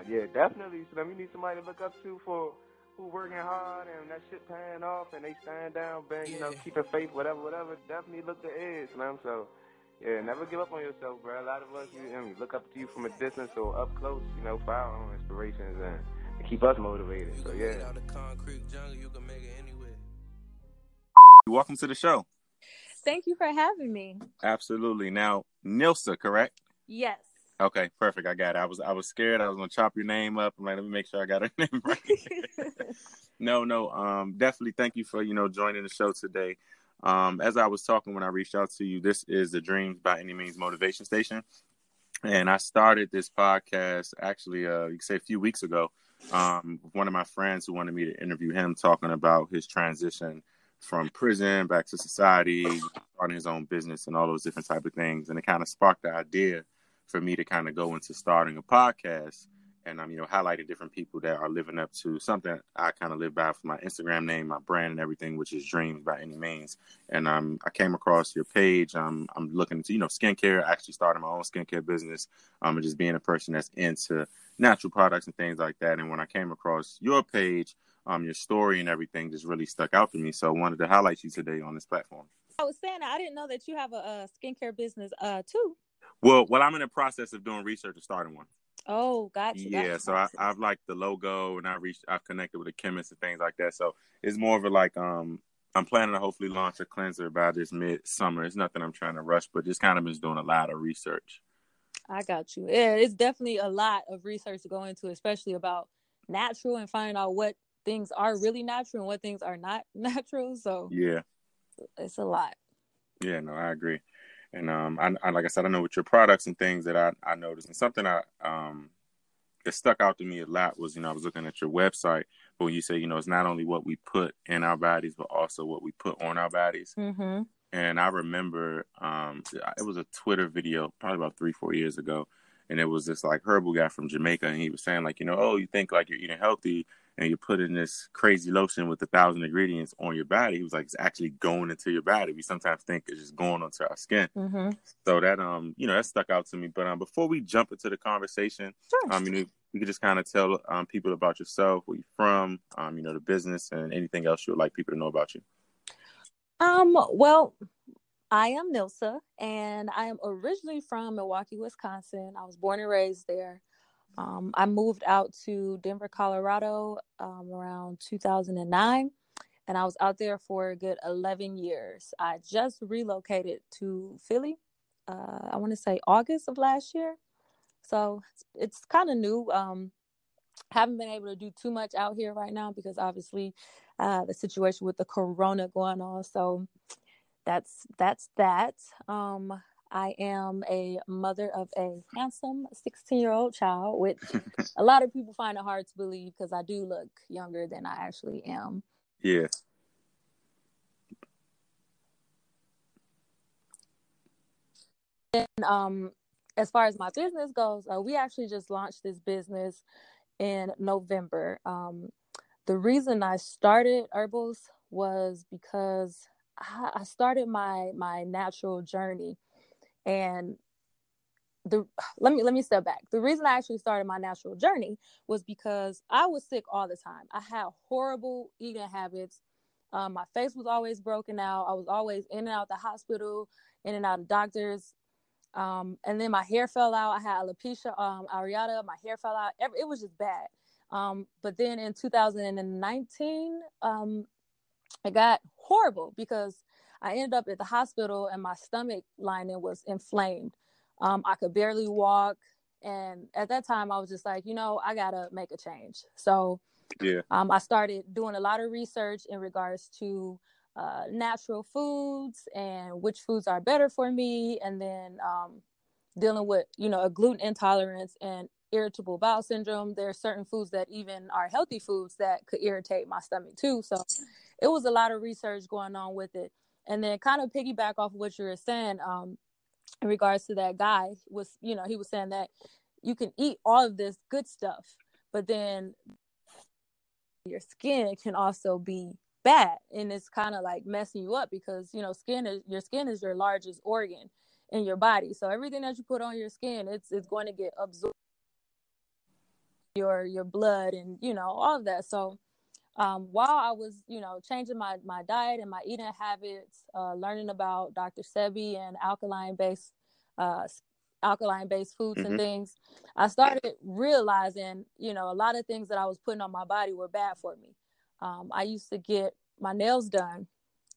Uh, yeah, definitely. So you need somebody to look up to for who working hard and that shit paying off and they stand down, bang, you know, keeping faith, whatever, whatever. Definitely look to Edge, man. So yeah, never give up on yourself, bro. A lot of us, you know, we look up to you from a distance or up close, you know, for our own inspirations and, and keep us motivated. So yeah. Welcome to the show. Thank you for having me. Absolutely. Now, Nilsa, correct? Yes. Okay, perfect. I got it. I was I was scared I was gonna chop your name up. I'm like, let me make sure I got her name right. no, no. Um, definitely thank you for you know joining the show today. Um, as I was talking when I reached out to you, this is the Dreams by Any Means Motivation Station, and I started this podcast actually, uh, you could say a few weeks ago. Um, one of my friends who wanted me to interview him, talking about his transition from prison back to society, starting his own business, and all those different type of things, and it kind of sparked the idea for me to kind of go into starting a podcast and I'm, you know, highlighting different people that are living up to something I kind of live by for my Instagram name, my brand, and everything, which is Dreams by Any Means. And um, I came across your page. Um, I'm looking to, you know, skincare. I actually started my own skincare business. Um, and just being a person that's into natural products and things like that. And when I came across your page, um, your story and everything just really stuck out to me. So I wanted to highlight you today on this platform. I was saying I didn't know that you have a, a skincare business uh too. Well, well, I'm in the process of doing research and starting one. Oh, gotcha. Yeah, gotcha, so I, I've liked the logo, and I reached, I've connected with a chemist and things like that. So it's more of a like, um, I'm planning to hopefully launch a cleanser by this mid summer. It's nothing I'm trying to rush, but just kind of been doing a lot of research. I got you. Yeah, it's definitely a lot of research to go into, especially about natural and finding out what things are really natural and what things are not natural. So yeah, it's a lot. Yeah, no, I agree. And um, I, I, like I said, I know with your products and things that I, I noticed, and something I um that stuck out to me a lot was, you know, I was looking at your website, but when you say, you know, it's not only what we put in our bodies, but also what we put on our bodies. Mm-hmm. And I remember um, it was a Twitter video probably about three, four years ago, and it was this like herbal guy from Jamaica, and he was saying like, you know, oh, you think like you're eating healthy, and you're putting this crazy lotion with a thousand ingredients on your body. He was like, it's actually going into your body. We sometimes think it's just going onto our skin. Mm-hmm. So that um, you know, that stuck out to me. But um, before we jump into the conversation, sure. um, you know, you could just kind of tell um people about yourself, where you're from, um, you know, the business, and anything else you would like people to know about you. Um. Well. I am Nilsa, and I am originally from Milwaukee, Wisconsin. I was born and raised there. Um, I moved out to Denver, Colorado um, around 2009, and I was out there for a good 11 years. I just relocated to Philly, uh, I want to say August of last year. So it's, it's kind of new. Um, haven't been able to do too much out here right now because obviously uh, the situation with the corona going on. So that's that's that. Um, I am a mother of a handsome 16 year old child, which a lot of people find it hard to believe because I do look younger than I actually am. Yeah. And um, as far as my business goes, uh, we actually just launched this business in November. Um, the reason I started Herbals was because I started my my natural journey and the let me let me step back. The reason I actually started my natural journey was because I was sick all the time. I had horrible eating habits. Um, my face was always broken out. I was always in and out the hospital, in and out of doctors. Um, and then my hair fell out. I had alopecia um, areata. My hair fell out. It was just bad. Um, but then in 2019, um, it got horrible because I ended up at the hospital and my stomach lining was inflamed. Um, I could barely walk. And at that time, I was just like, you know, I got to make a change. So yeah. um, I started doing a lot of research in regards to uh, natural foods and which foods are better for me. And then um, dealing with, you know, a gluten intolerance and irritable bowel syndrome. There are certain foods that even are healthy foods that could irritate my stomach too. So it was a lot of research going on with it and then kind of piggyback off of what you were saying um, in regards to that guy was you know he was saying that you can eat all of this good stuff but then your skin can also be bad and it's kind of like messing you up because you know skin is your skin is your largest organ in your body so everything that you put on your skin it's it's going to get absorbed your your blood and you know all of that. So um, while I was you know changing my my diet and my eating habits, uh, learning about Dr. Sebi and alkaline based uh, alkaline based foods mm-hmm. and things, I started realizing you know a lot of things that I was putting on my body were bad for me. Um, I used to get my nails done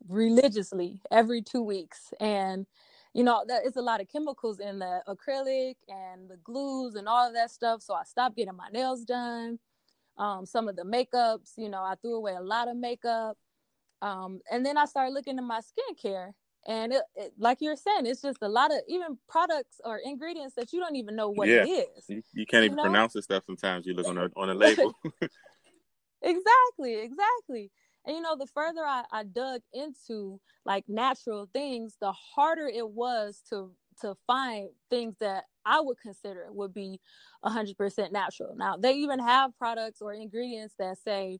religiously every two weeks and you know that it's a lot of chemicals in the acrylic and the glues and all of that stuff so i stopped getting my nails done um, some of the makeups you know i threw away a lot of makeup um, and then i started looking at my skincare and it, it, like you're saying it's just a lot of even products or ingredients that you don't even know what yeah. it is you, you can't even know? pronounce the stuff sometimes you look on a on a label exactly exactly and you know, the further I, I dug into like natural things, the harder it was to to find things that I would consider would be 100% natural. Now, they even have products or ingredients that say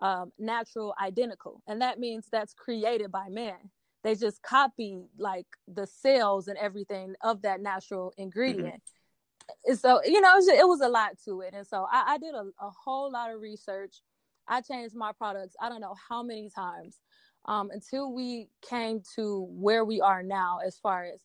um, natural identical, and that means that's created by man. They just copy like the cells and everything of that natural mm-hmm. ingredient. Mm-hmm. And so, you know, it was, it was, a lot to it. And so I, I did a, a whole lot of research I changed my products, I don't know how many times um, until we came to where we are now, as far as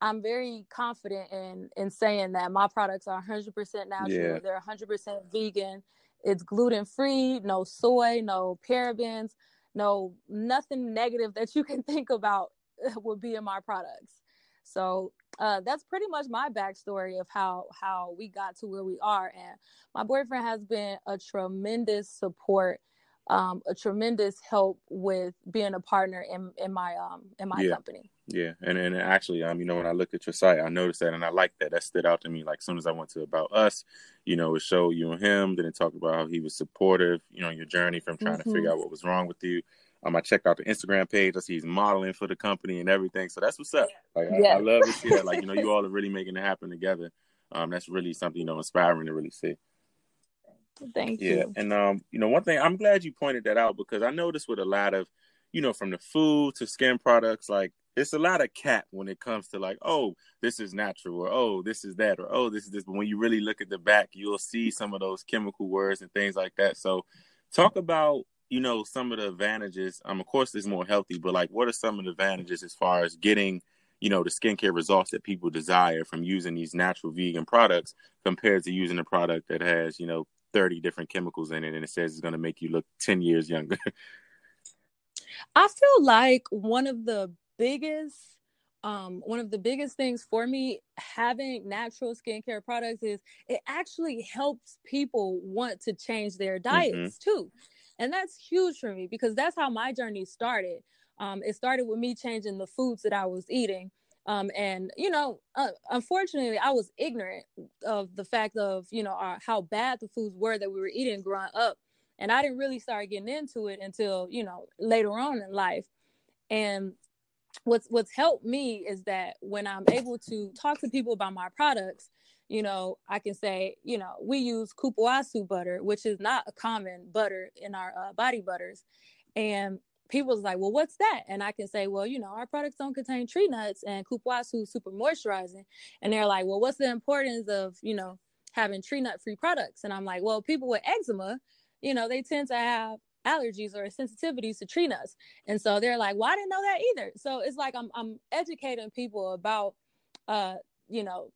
I'm very confident in in saying that my products are 100% natural. Yeah. They're 100% vegan. It's gluten free, no soy, no parabens, no nothing negative that you can think about would be in my products. So uh, that's pretty much my backstory of how how we got to where we are. And my boyfriend has been a tremendous support, um, a tremendous help with being a partner in in my um in my yeah. company. Yeah, and and actually, um, you know, when I look at your site, I noticed that, and I like that. That stood out to me. Like, as soon as I went to about us, you know, it showed you and him. Then it talked about how he was supportive. You know, your journey from trying mm-hmm. to figure out what was wrong with you um, I checked out the Instagram page. I see he's modeling for the company and everything. So that's what's up. Like yeah. I, I, love to see that. Like you know, you all are really making it happen together. Um, that's really something you know inspiring to really see. Thank yeah. you. and um, you know, one thing I'm glad you pointed that out because I noticed with a lot of, you know, from the food to skin products, like it's a lot of cap when it comes to like, oh, this is natural, or oh, this is that, or oh, this is this. But when you really look at the back, you'll see some of those chemical words and things like that. So, talk about you know some of the advantages um of course it's more healthy but like what are some of the advantages as far as getting you know the skincare results that people desire from using these natural vegan products compared to using a product that has you know 30 different chemicals in it and it says it's going to make you look 10 years younger i feel like one of the biggest um, one of the biggest things for me having natural skincare products is it actually helps people want to change their mm-hmm. diets mm-hmm. too and that's huge for me because that's how my journey started. Um, it started with me changing the foods that I was eating. Um, and you know, uh, unfortunately, I was ignorant of the fact of you know our, how bad the foods were that we were eating growing up, and I didn't really start getting into it until you know later on in life. And what's what's helped me is that when I'm able to talk to people about my products, you know, I can say, you know, we use cupuacu butter, which is not a common butter in our uh, body butters. And people's like, well, what's that? And I can say, well, you know, our products don't contain tree nuts and cupuacu is super moisturizing. And they're like, well, what's the importance of, you know, having tree nut free products? And I'm like, well, people with eczema, you know, they tend to have allergies or sensitivities to tree nuts. And so they're like, well, I didn't know that either. So it's like I'm I'm educating people about uh, you know,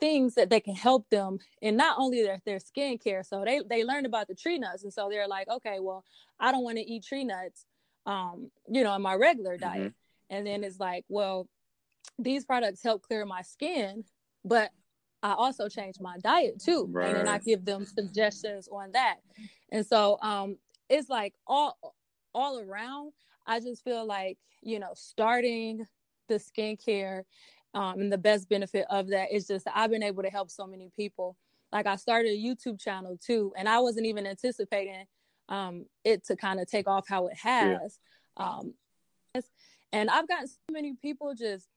things that they can help them and not only their, their skincare. So they, they learned about the tree nuts. And so they're like, okay, well, I don't want to eat tree nuts, um, you know, in my regular mm-hmm. diet. Mm-hmm. And then it's like, well, these products help clear my skin, but I also change my diet too. Right. And then I give them suggestions on that. And so um it's like all all around, I just feel like, you know, starting the skincare um, and the best benefit of that is just I've been able to help so many people. Like I started a YouTube channel too, and I wasn't even anticipating um, it to kind of take off how it has. Yeah. Um, and I've gotten so many people just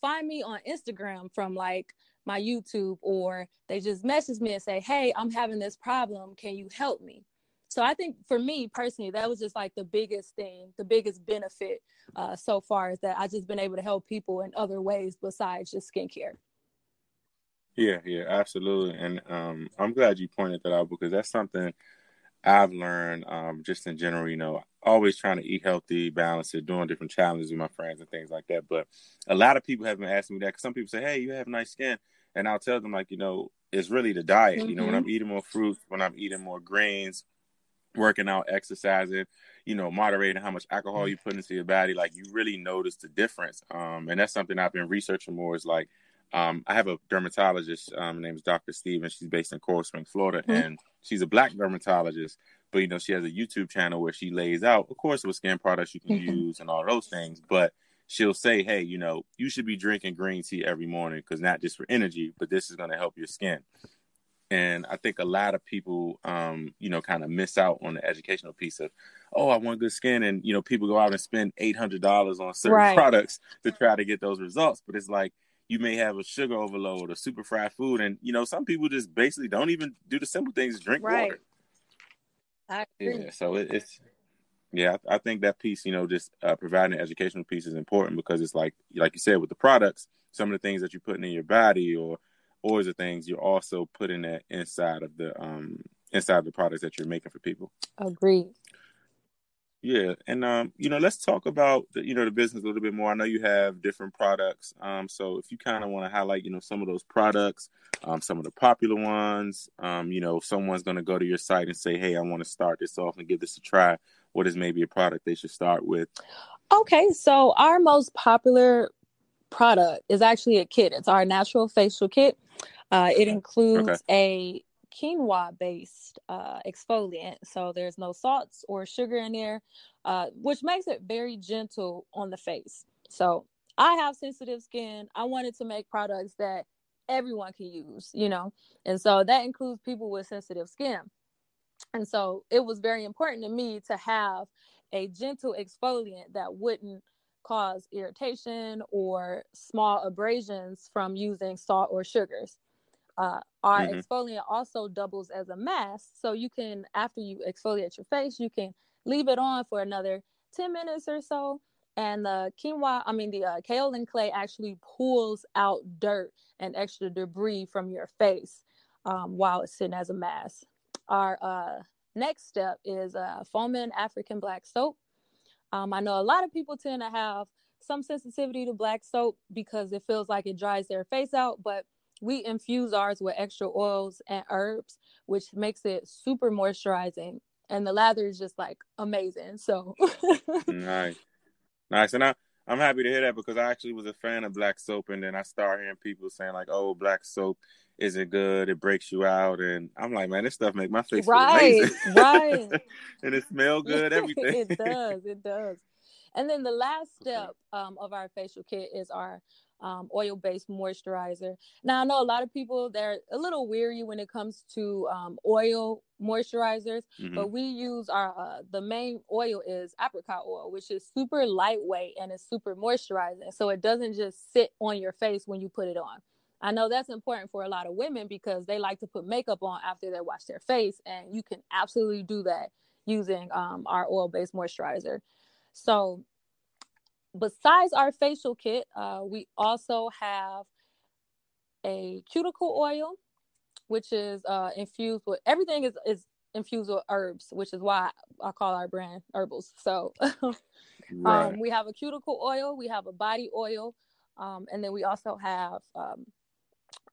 find me on Instagram from like my YouTube, or they just message me and say, "Hey, I'm having this problem. Can you help me?" So I think for me personally, that was just like the biggest thing, the biggest benefit uh, so far is that I've just been able to help people in other ways besides just skincare. Yeah, yeah, absolutely. And um, I'm glad you pointed that out because that's something I've learned um, just in general, you know, always trying to eat healthy, balance it, doing different challenges with my friends and things like that. But a lot of people have been asking me that because some people say, hey, you have nice skin. And I'll tell them, like, you know, it's really the diet. Mm-hmm. You know, when I'm mm-hmm. eating more fruit, when I'm eating more greens, working out, exercising, you know, moderating how much alcohol you put into your body, like you really notice the difference. Um, and that's something I've been researching more is like, um, I have a dermatologist. Um, her name is Dr. Stevens. She's based in Coral Spring, Florida, mm-hmm. and she's a black dermatologist. But you know, she has a YouTube channel where she lays out, of course, what skin products you can mm-hmm. use and all those things. But she'll say, "Hey, you know, you should be drinking green tea every morning because not just for energy, but this is going to help your skin." And I think a lot of people, um, you know, kind of miss out on the educational piece of, oh, I want good skin, and you know, people go out and spend eight hundred dollars on certain right. products to try to get those results. But it's like you may have a sugar overload or super fried food, and you know, some people just basically don't even do the simple things, drink right. water. I agree. Yeah, so it, it's yeah, I, I, think that piece, you know, just uh, providing an educational piece is important because it's like, like you said, with the products, some of the things that you're putting in your body or or the things you're also putting that inside of the um inside of the products that you're making for people. Agreed. Yeah, and um, you know, let's talk about the, you know the business a little bit more. I know you have different products, um, so if you kind of want to highlight, you know, some of those products, um, some of the popular ones, um, you know, if someone's going to go to your site and say, "Hey, I want to start this off and give this a try," what is maybe a product they should start with? Okay, so our most popular product is actually a kit. It's our natural facial kit. Uh, it includes okay. a quinoa based uh, exfoliant. So there's no salts or sugar in there, uh, which makes it very gentle on the face. So I have sensitive skin. I wanted to make products that everyone can use, you know, and so that includes people with sensitive skin. And so it was very important to me to have a gentle exfoliant that wouldn't cause irritation or small abrasions from using salt or sugars. Uh, our mm-hmm. exfoliant also doubles as a mask. So you can, after you exfoliate your face, you can leave it on for another 10 minutes or so. And the quinoa, I mean, the uh, kaolin clay actually pulls out dirt and extra debris from your face um, while it's sitting as a mask. Our uh, next step is uh, foaming African black soap. Um, I know a lot of people tend to have some sensitivity to black soap because it feels like it dries their face out, but we infuse ours with extra oils and herbs, which makes it super moisturizing. And the lather is just like amazing. So nice, nice. And I, I'm happy to hear that because I actually was a fan of black soap, and then I start hearing people saying like, "Oh, black soap isn't good; it breaks you out." And I'm like, man, this stuff make my face right, amazing, right, and it smell good. Everything it does, it does. And then the last step um, of our facial kit is our um, oil based moisturizer. Now, I know a lot of people they're a little weary when it comes to um, oil moisturizers, mm-hmm. but we use our uh, the main oil is apricot oil, which is super lightweight and it's super moisturizing. So it doesn't just sit on your face when you put it on. I know that's important for a lot of women because they like to put makeup on after they wash their face, and you can absolutely do that using um, our oil based moisturizer. So besides our facial kit, uh, we also have a cuticle oil, which is uh, infused with everything is, is infused with herbs, which is why I call our brand herbals. So right. um, we have a cuticle oil, we have a body oil, um, and then we also have um,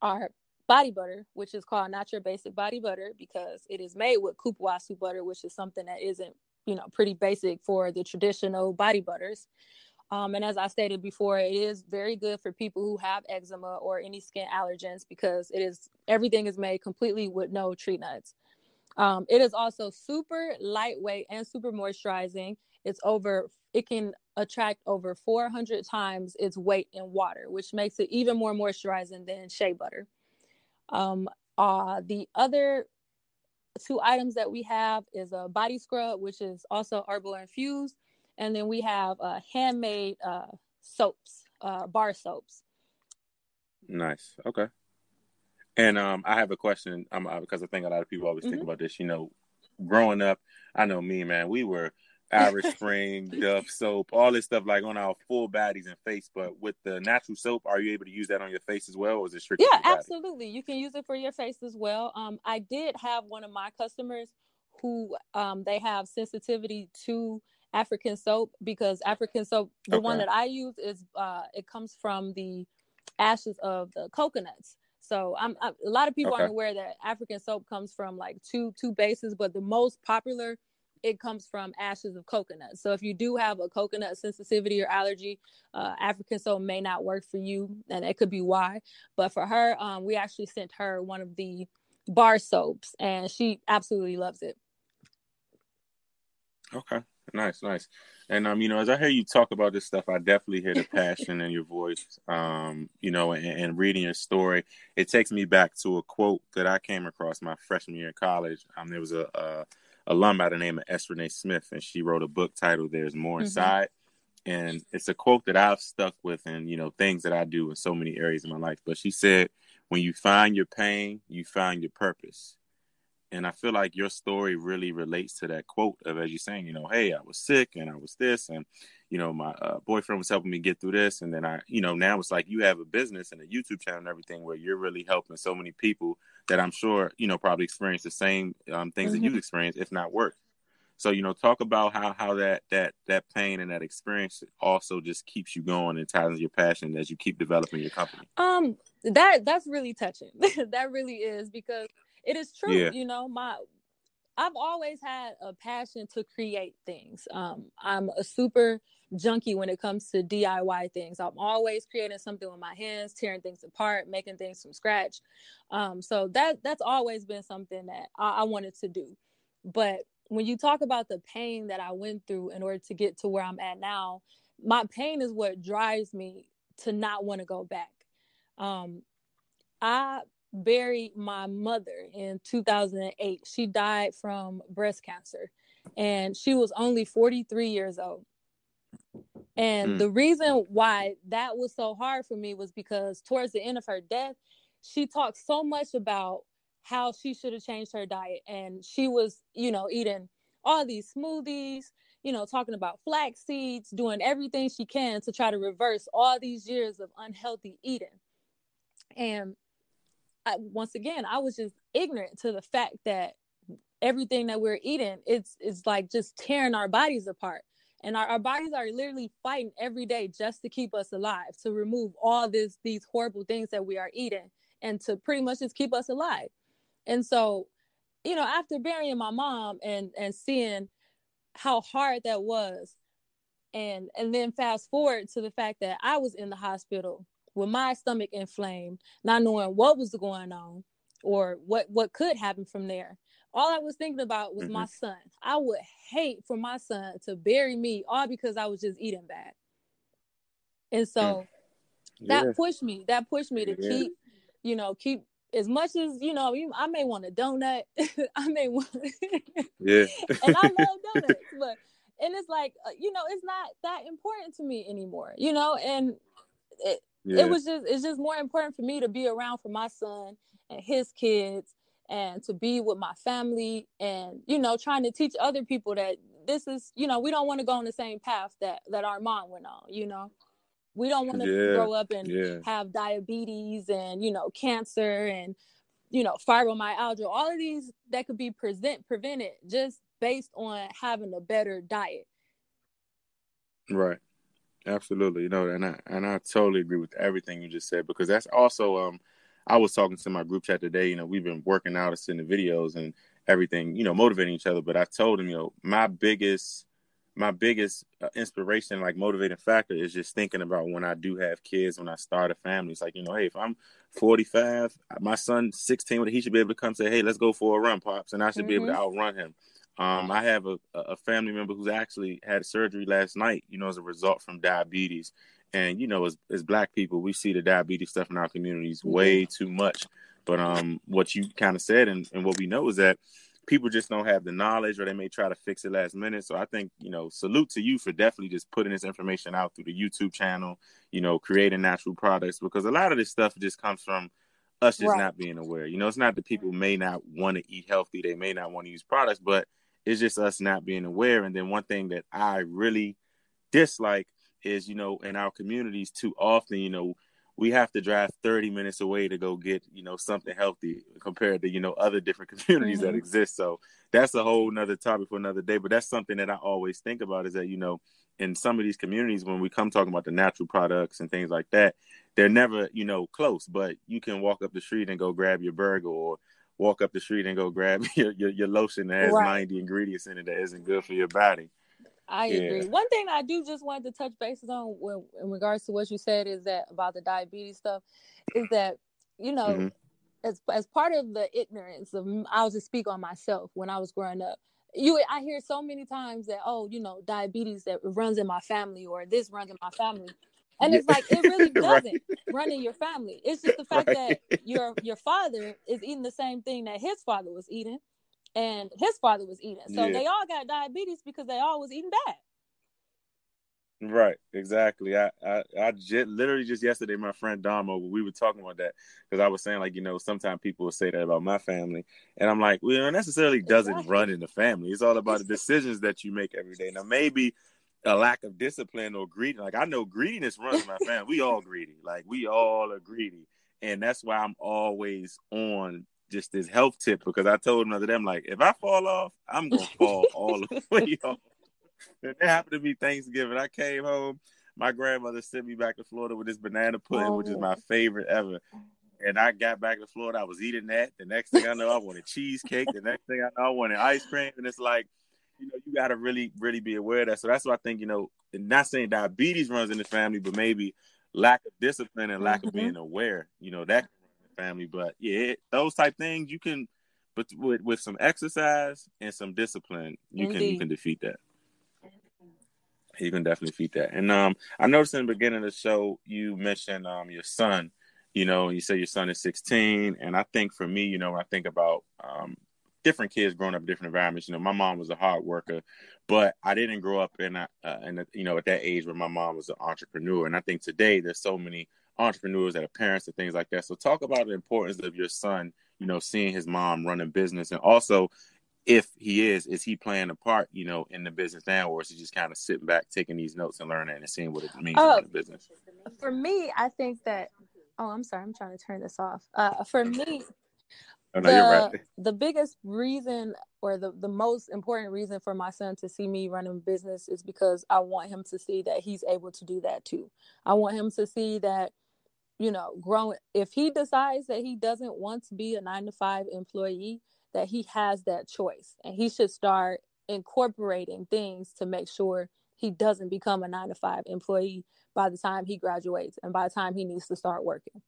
our body butter, which is called not your basic body butter because it is made with cupuacu butter, which is something that isn't you know pretty basic for the traditional body butters. Um, and as I stated before, it is very good for people who have eczema or any skin allergens because it is everything is made completely with no tree nuts. Um, it is also super lightweight and super moisturizing. It's over, it can attract over 400 times its weight in water, which makes it even more moisturizing than shea butter. Um, uh, the other two items that we have is a body scrub, which is also herbal infused and then we have uh, handmade uh, soaps, uh, bar soaps. Nice. Okay. And um, I have a question um, because I think a lot of people always mm-hmm. think about this. You know, growing up, I know me, man, we were Irish Spring, Dove soap, all this stuff like on our full bodies and face. But with the natural soap, are you able to use that on your face as well, or is it strictly? Yeah, absolutely. You can use it for your face as well. Um, I did have one of my customers who um they have sensitivity to African soap because African soap, the okay. one that I use is uh it comes from the ashes of the coconuts. So I'm, I'm a lot of people okay. aren't aware that African soap comes from like two two bases, but the most popular it comes from ashes of coconut. So if you do have a coconut sensitivity or allergy, uh, African soap may not work for you, and it could be why. But for her, um, we actually sent her one of the bar soaps, and she absolutely loves it. Okay, nice, nice. And um, you know, as I hear you talk about this stuff, I definitely hear the passion in your voice. Um, you know, and, and, reading your story, it takes me back to a quote that I came across my freshman year in college. Um, there was a, a alum by the name of S. Renee Smith, and she wrote a book titled "There's More mm-hmm. Inside." Mm-hmm. And it's a quote that I've stuck with, and you know, things that I do in so many areas of my life. But she said, "When you find your pain, you find your purpose." and I feel like your story really relates to that quote of as you're saying, you know, hey, I was sick and I was this, and you know, my uh, boyfriend was helping me get through this, and then I, you know, now it's like you have a business and a YouTube channel and everything where you're really helping so many people that I'm sure you know probably experience the same um, things mm-hmm. that you've experienced, if not worse. So you know, talk about how how that that that pain and that experience also just keeps you going and ties into your passion as you keep developing your company. Um, that that's really touching. that really is because it is true yeah. you know my i've always had a passion to create things. Um i'm a super junkie when it comes to diy things. I'm always creating something with my hands tearing things apart making things from scratch. Um so that that's always been something that I, I wanted to do. But when you talk about the pain that i went through in order to get to where i'm at now my pain is what drives me to not want to go back. Um I buried my mother in 2008. She died from breast cancer and she was only 43 years old. And mm. the reason why that was so hard for me was because towards the end of her death, she talked so much about how she should have changed her diet. And she was, you know, eating all these smoothies, you know, talking about flax seeds, doing everything she can to try to reverse all these years of unhealthy eating. And I, once again, I was just ignorant to the fact that everything that we're eating it's it's like just tearing our bodies apart. And our, our bodies are literally fighting every day just to keep us alive to remove all this these horrible things that we are eating and to pretty much just keep us alive. And so you know after burying my mom and and seeing how hard that was and and then fast forward to the fact that i was in the hospital with my stomach inflamed, not knowing what was going on or what what could happen from there. All I was thinking about was mm-hmm. my son. I would hate for my son to bury me all because I was just eating bad. And so mm. yeah. that pushed me. That pushed me to yeah. keep, you know, keep as much as you know. I may want a donut. I may want. yeah. and I love donuts, but and it's like uh, you know, it's not that important to me anymore. You know, and it, yeah. it was just it's just more important for me to be around for my son and his kids and to be with my family and you know trying to teach other people that this is you know we don't want to go on the same path that that our mom went on you know we don't want to yeah. grow up and yeah. have diabetes and you know cancer and you know fibromyalgia all of these that could be present prevented just based on having a better diet right Absolutely, you know, and I and I totally agree with everything you just said because that's also um I was talking to my group chat today, you know, we've been working out and sending videos and everything, you know, motivating each other, but I told him, you know, my biggest my biggest uh, inspiration like motivating factor is just thinking about when I do have kids, when I start a family. It's like, you know, hey, if I'm 45, my son 16, he should be able to come say, "Hey, let's go for a run, pops," and I should mm-hmm. be able to mm-hmm. outrun him. Um, I have a, a family member who's actually had surgery last night, you know, as a result from diabetes. And, you know, as, as black people, we see the diabetes stuff in our communities way too much. But um, what you kind of said and, and what we know is that people just don't have the knowledge or they may try to fix it last minute. So I think, you know, salute to you for definitely just putting this information out through the YouTube channel, you know, creating natural products because a lot of this stuff just comes from us just right. not being aware. You know, it's not that people may not want to eat healthy, they may not want to use products, but it's just us not being aware. And then one thing that I really dislike is, you know, in our communities too often, you know, we have to drive 30 minutes away to go get, you know, something healthy compared to, you know, other different communities mm-hmm. that exist. So that's a whole nother topic for another day. But that's something that I always think about is that, you know, in some of these communities, when we come talking about the natural products and things like that, they're never, you know, close, but you can walk up the street and go grab your burger or walk up the street and go grab your, your, your lotion that has right. 90 ingredients in it that isn't good for your body. I yeah. agree. One thing I do just want to touch bases on when, in regards to what you said is that about the diabetes stuff is that, you know, mm-hmm. as, as part of the ignorance of, I'll just speak on myself when I was growing up. You, I hear so many times that, oh, you know, diabetes that runs in my family or this runs in my family. And it's like it really doesn't right. run in your family. It's just the fact right. that your your father is eating the same thing that his father was eating, and his father was eating. So yeah. they all got diabetes because they all was eating bad. Right, exactly. I, I, I j- literally just yesterday, my friend Damo, we were talking about that because I was saying like, you know, sometimes people will say that about my family, and I'm like, well, it necessarily doesn't exactly. run in the family. It's all about the decisions that you make every day. Now, maybe a lack of discipline or greed. Like I know greediness runs in my family. We all greedy. Like we all are greedy. And that's why I'm always on just this health tip because I told another them like if I fall off, I'm gonna fall all the way off. And it happened to be Thanksgiving. I came home. My grandmother sent me back to Florida with this banana pudding, oh. which is oh. my oh. favorite ever. And I got back to Florida. I was eating that. The next thing I know, I wanted cheesecake. The next thing I know, I wanted ice cream. And it's like you know, you got to really, really be aware of that. So that's why I think, you know, not saying diabetes runs in the family, but maybe lack of discipline and lack mm-hmm. of being aware, you know, that family. But yeah, it, those type things you can, but with with some exercise and some discipline, you Indeed. can you can defeat that. You can definitely defeat that. And um, I noticed in the beginning of the show you mentioned um your son. You know, you say your son is 16, and I think for me, you know, when I think about um different kids growing up in different environments. You know, my mom was a hard worker, but I didn't grow up in a, uh, in a, you know at that age where my mom was an entrepreneur. And I think today there's so many entrepreneurs that are parents and things like that. So talk about the importance of your son, you know, seeing his mom run a business, and also if he is, is he playing a part, you know, in the business now, or is he just kind of sitting back, taking these notes and learning and seeing what it means oh, to run a business? For me, I think that. Oh, I'm sorry, I'm trying to turn this off. Uh, for me, Oh, no, the, right. the biggest reason or the, the most important reason for my son to see me running business is because I want him to see that he's able to do that too. I want him to see that, you know, growing if he decides that he doesn't want to be a nine to five employee, that he has that choice and he should start incorporating things to make sure he doesn't become a nine to five employee by the time he graduates and by the time he needs to start working.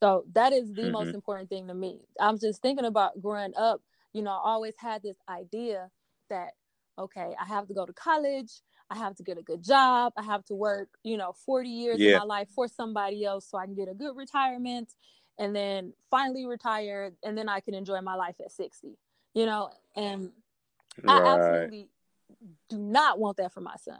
So that is the mm-hmm. most important thing to me. I'm just thinking about growing up, you know, I always had this idea that, okay, I have to go to college, I have to get a good job, I have to work, you know, 40 years yeah. of my life for somebody else so I can get a good retirement and then finally retire and then I can enjoy my life at 60, you know, and right. I absolutely do not want that for my son.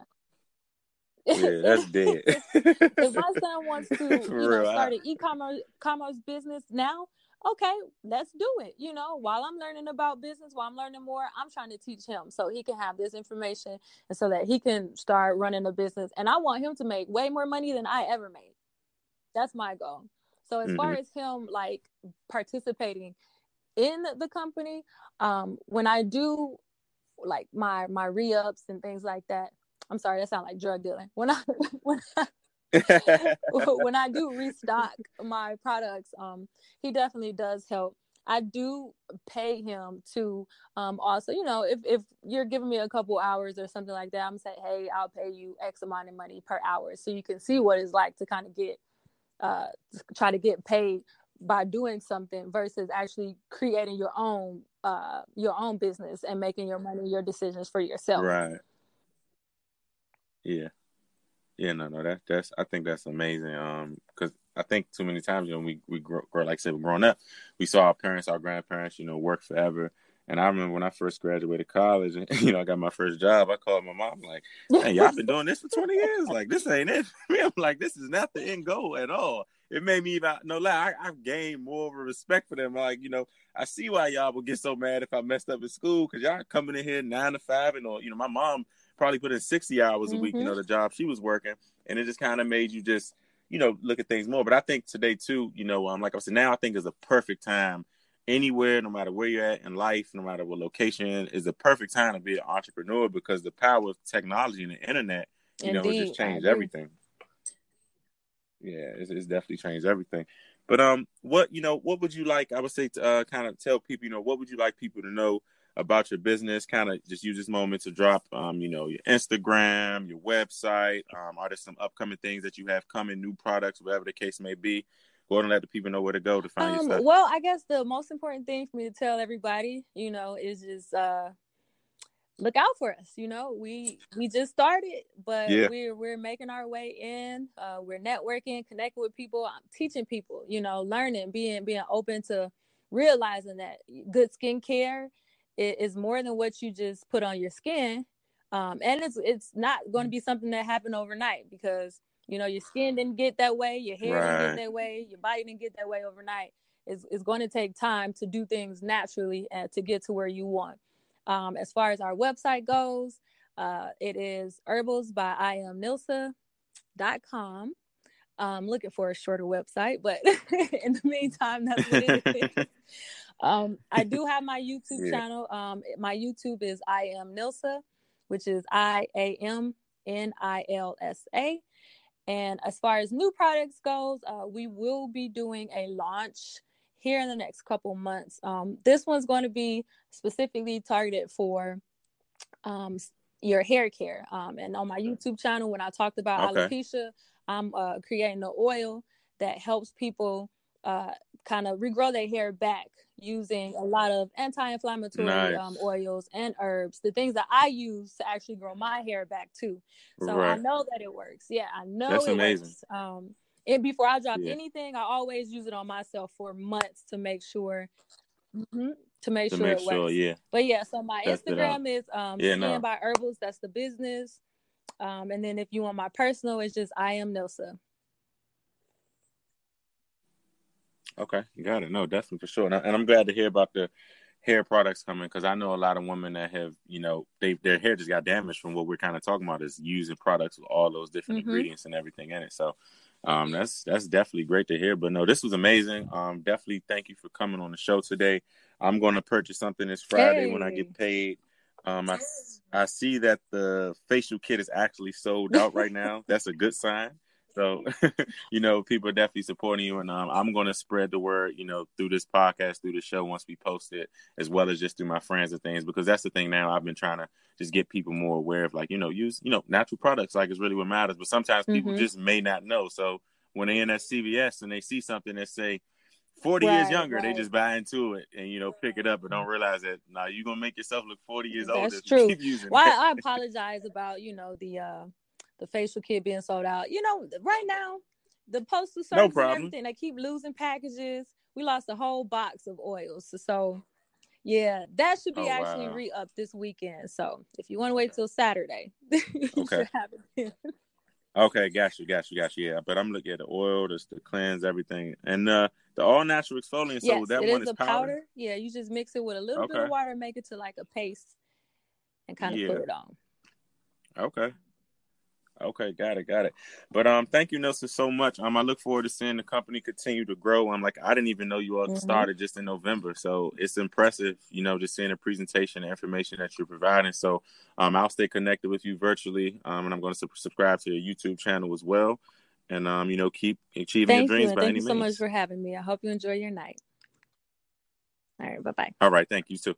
Yeah, that's dead. if my son wants to you know, start an e-commerce commerce business now, okay, let's do it. You know, while I'm learning about business, while I'm learning more, I'm trying to teach him so he can have this information and so that he can start running a business. And I want him to make way more money than I ever made. That's my goal. So as mm-hmm. far as him like participating in the company, um, when I do like my my re-ups and things like that, I'm sorry, that sounds like drug dealing. When I when I when I do restock my products, um, he definitely does help. I do pay him to um also, you know, if if you're giving me a couple hours or something like that, I'm saying, hey, I'll pay you X amount of money per hour, so you can see what it's like to kind of get uh try to get paid by doing something versus actually creating your own uh your own business and making your money your decisions for yourself. Right. Yeah. Yeah, no, no, that that's I think that's amazing. Um, because I think too many times, you know, we we grow, like I said, growing up, we saw our parents, our grandparents, you know, work forever. And I remember when I first graduated college, and you know, I got my first job. I called my mom like, "Hey, y'all been doing this for twenty years? Like, this ain't it." I'm like, "This is not the end goal at all." it made me even no lie. I, I've gained more of a respect for them. Like you know, I see why y'all would get so mad if I messed up in school because y'all coming in here nine to five and or you know my mom probably put in sixty hours a mm-hmm. week. You know the job she was working, and it just kind of made you just you know look at things more. But I think today too, you know, um, like I said, now I think is a perfect time anywhere, no matter where you're at in life, no matter what location, is the perfect time to be an entrepreneur because the power of technology and the internet, you Indeed, know, it just changed everything. Yeah, it's, it's, definitely changed everything. But um, what you know, what would you like? I would say to uh, kind of tell people, you know, what would you like people to know about your business? Kind of just use this moment to drop, um, you know, your Instagram, your website. Um, are there some upcoming things that you have coming, new products, whatever the case may be? go ahead and let the people know where to go to find um, your stuff? Well, I guess the most important thing for me to tell everybody, you know, is just uh look out for us. You know, we we just started, but yeah. we're we're making our way in. Uh, we're networking, connecting with people, teaching people. You know, learning, being being open to realizing that good skincare is more than what you just put on your skin. Um, and it's it's not going to be something that happened overnight because you know, your skin didn't get that way, your hair right. didn't get that way, your body didn't get that way overnight. It's, it's going to take time to do things naturally and to get to where you want. Um, as far as our website goes, uh, it is herbals by I am Nilsa.com. I'm looking for a shorter website, but in the meantime, that's what it is. Um, I do have my YouTube yeah. channel. Um, my YouTube is I am Nilsa, which is I A M N I L S A. And as far as new products goes, uh, we will be doing a launch here in the next couple months. Um, this one's going to be specifically targeted for um, your hair care. Um, and on my YouTube channel, when I talked about okay. alopecia, I'm uh, creating an oil that helps people uh, kind of regrow their hair back using a lot of anti-inflammatory nice. um, oils and herbs the things that i use to actually grow my hair back too so right. i know that it works yeah i know That's it amazing. works um, and before i drop yeah. anything i always use it on myself for months to make sure mm-hmm, to make to sure make it sure, works yeah but yeah so my Test instagram is um yeah, no. by herbals that's the business um and then if you want my personal it's just i am nilsa Okay, you got it. No, definitely for sure. And, I, am glad to hear about the hair products coming because I know a lot of women that have, you know, they their hair just got damaged from what we're kind of talking about is using products with all those different mm-hmm. ingredients and everything in it. So um, that's that's definitely great to hear. But no, this was amazing. Um, definitely thank you for coming on the show today. I'm going to purchase something this Friday hey. when I get paid. Um, I I see that the facial kit is actually sold out right now. That's a good sign. So, you know, people are definitely supporting you, and um, I'm going to spread the word, you know, through this podcast, through the show once we post it, as well as just through my friends and things, because that's the thing now. I've been trying to just get people more aware of, like, you know, use, you know, natural products, like, is really what matters. But sometimes people mm-hmm. just may not know. So when they in that CVS and they see something that say 40 right, years younger, right. they just buy into it and you know pick it up and don't realize that now nah, you're gonna make yourself look 40 years old. That's true. Why well, I apologize about you know the uh the facial kit being sold out. You know, right now, the postal service no and everything, they keep losing packages. We lost a whole box of oils. So yeah, that should be oh, actually wow. re up this weekend. So if you want to wait till Saturday, okay. okay, got you, got you, got you. Yeah, but I'm looking at the oil, the, the cleanse, everything, and uh, the all natural exfoliant. So yes, that one is, is powder. powder. Yeah, you just mix it with a little okay. bit of water, make it to like a paste, and kind of yeah. put it on. Okay, Okay, got it, got it. But um, thank you, Nilsa, so much. Um, I look forward to seeing the company continue to grow. I'm like, I didn't even know you all mm-hmm. started just in November, so it's impressive, you know, just seeing the presentation and information that you're providing. So, um, I'll stay connected with you virtually, um, and I'm going to su- subscribe to your YouTube channel as well, and um, you know, keep achieving thank your dreams you. by thank any you so much for having me. I hope you enjoy your night. All right, bye bye. All right, thank you too.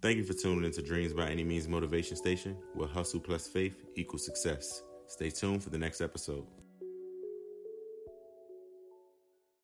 Thank you for tuning into Dreams by Any Means Motivation Station, where hustle plus faith equals success. Stay tuned for the next episode.